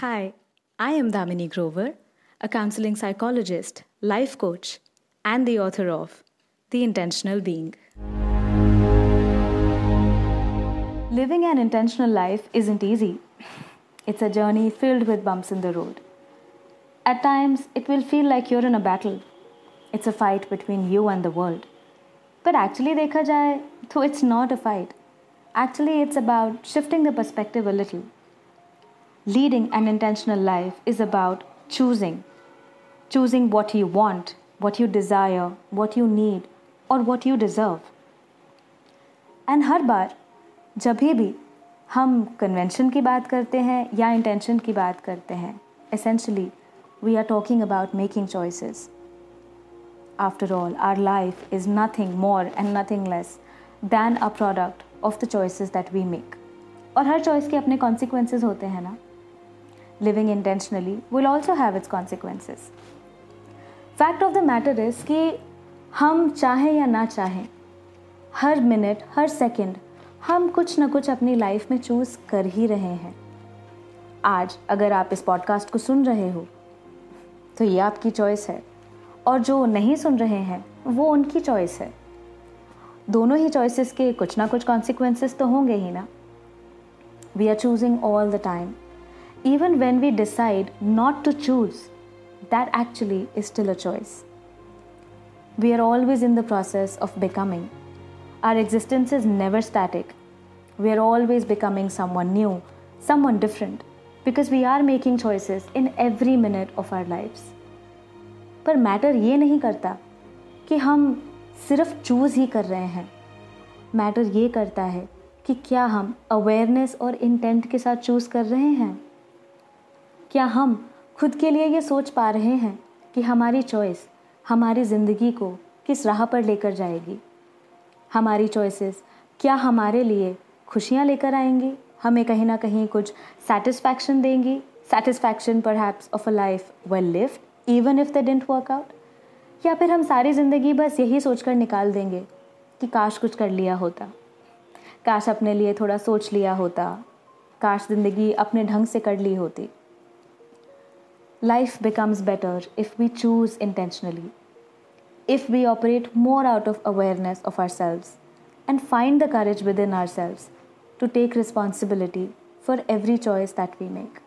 Hi, I am Damini Grover, a counseling psychologist, life coach, and the author of The Intentional Being. Living an intentional life isn't easy. It's a journey filled with bumps in the road. At times, it will feel like you're in a battle. It's a fight between you and the world. But actually, dekha jai, though it's not a fight. Actually, it's about shifting the perspective a little Leading an intentional life is about choosing. Choosing what you want, what you desire, what you need, और what you deserve. And हर बार जब भी हम convention की बात करते हैं या इंटेंशन की बात करते हैं essentially we are talking about making choices after all our life is nothing more and nothing less than a product of the choices that we make और हर चॉइस के अपने कॉन्सिक्वेंसेज होते हैं ना living intentionally, will also have its consequences. Fact of the matter is कि हम चाहें या ना चाहें, हर मिनट हर सेकंड हम कुछ ना कुछ अपनी लाइफ में चूज़ कर ही रहे हैं। आज अगर आप इस पॉडकास्ट को सुन रहे हो तो ये आपकी चॉइस है। और जो नहीं सुन रहे हैं, वो उनकी चॉइस है। दोनों ही चॉइसेस के कुछ ना कुछ कॉन्सिक्वेंसेस तो होंगे ही ना। We are choosing all the time even when we decide not to choose, that actually is still a choice. We are always in the process of becoming. Our existence is never static. We are always becoming someone new, someone different, because we are making choices in every minute of our lives. पर matter ये नहीं करता कि हम सिर्फ़ choose ही कर रहे हैं मैटर ये करता है कि क्या हम अवेयरनेस और इंटेंट के साथ चूज़ कर रहे हैं क्या हम खुद के लिए ये सोच पा रहे हैं कि हमारी चॉइस हमारी ज़िंदगी को किस राह पर लेकर जाएगी? हमारी चॉइसेस क्या हमारे लिए खुशियाँ लेकर आएँगी? हमें कहीं ना कहीं कुछ सेटिस्फैक्शन देंगी। Satisfaction perhaps of a life well lived even if the don't work out या फिर हम सारी ज़िंदगी बस यही सोच कर निकाल देंगे कि काश कुछ कर लिया होता। काश अपने लिए थोड़ा सोच लिया होता। काश ज़िंदगी अपने ढंग से कर ली होती। Life becomes better if we choose intentionally, if we operate more out of awareness of ourselves and find the courage within ourselves to take responsibility for every choice that we make.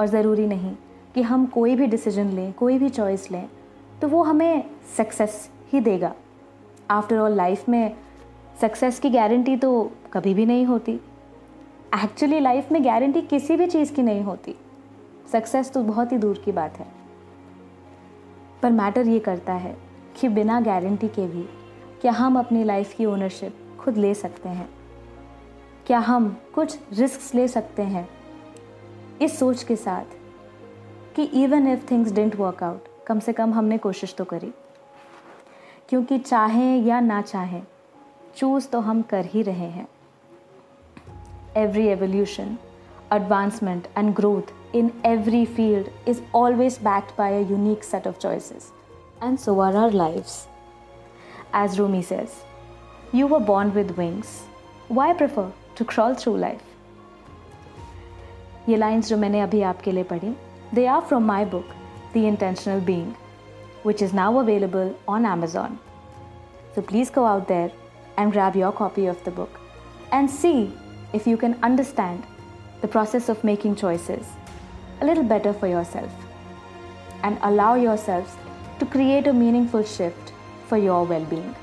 और ज़रूरी नहीं कि हम कोई भी decision लें कोई भी चॉइस लें तो वो हमें सक्सेस ही देगा आफ्टर ऑल लाइफ में सक्सेस की गारंटी तो कभी भी नहीं होती एक्चुअली लाइफ में गारंटी किसी भी चीज़ की नहीं होती सक्सेस तो बहुत ही दूर की बात है। पर मैटर ये करता है कि बिना गारंटी के भी क्या हम अपनी लाइफ की ओनरशिप खुद ले सकते हैं? क्या हम कुछ रिस्क ले सकते हैं? इस सोच के साथ कि even if things don't work out कम से कम हमने कोशिश तो करी। क्योंकि चाहें या ना चाहें चूज़ तो हम कर ही रहे हैं। Every evolution advancement and growth in every field is always backed by a unique set of choices. And so are our lives. As Rumi says, You were born with wings. Why prefer to crawl through life? ये lines जो मैंने अभी आपके लिए पढ़ी they are from my book the intentional being which is now available on Amazon. So please go out there and grab your copy of the book and see if you can understand the process of making choices a little better for yourself and allow yourselves to create a meaningful shift for your well being.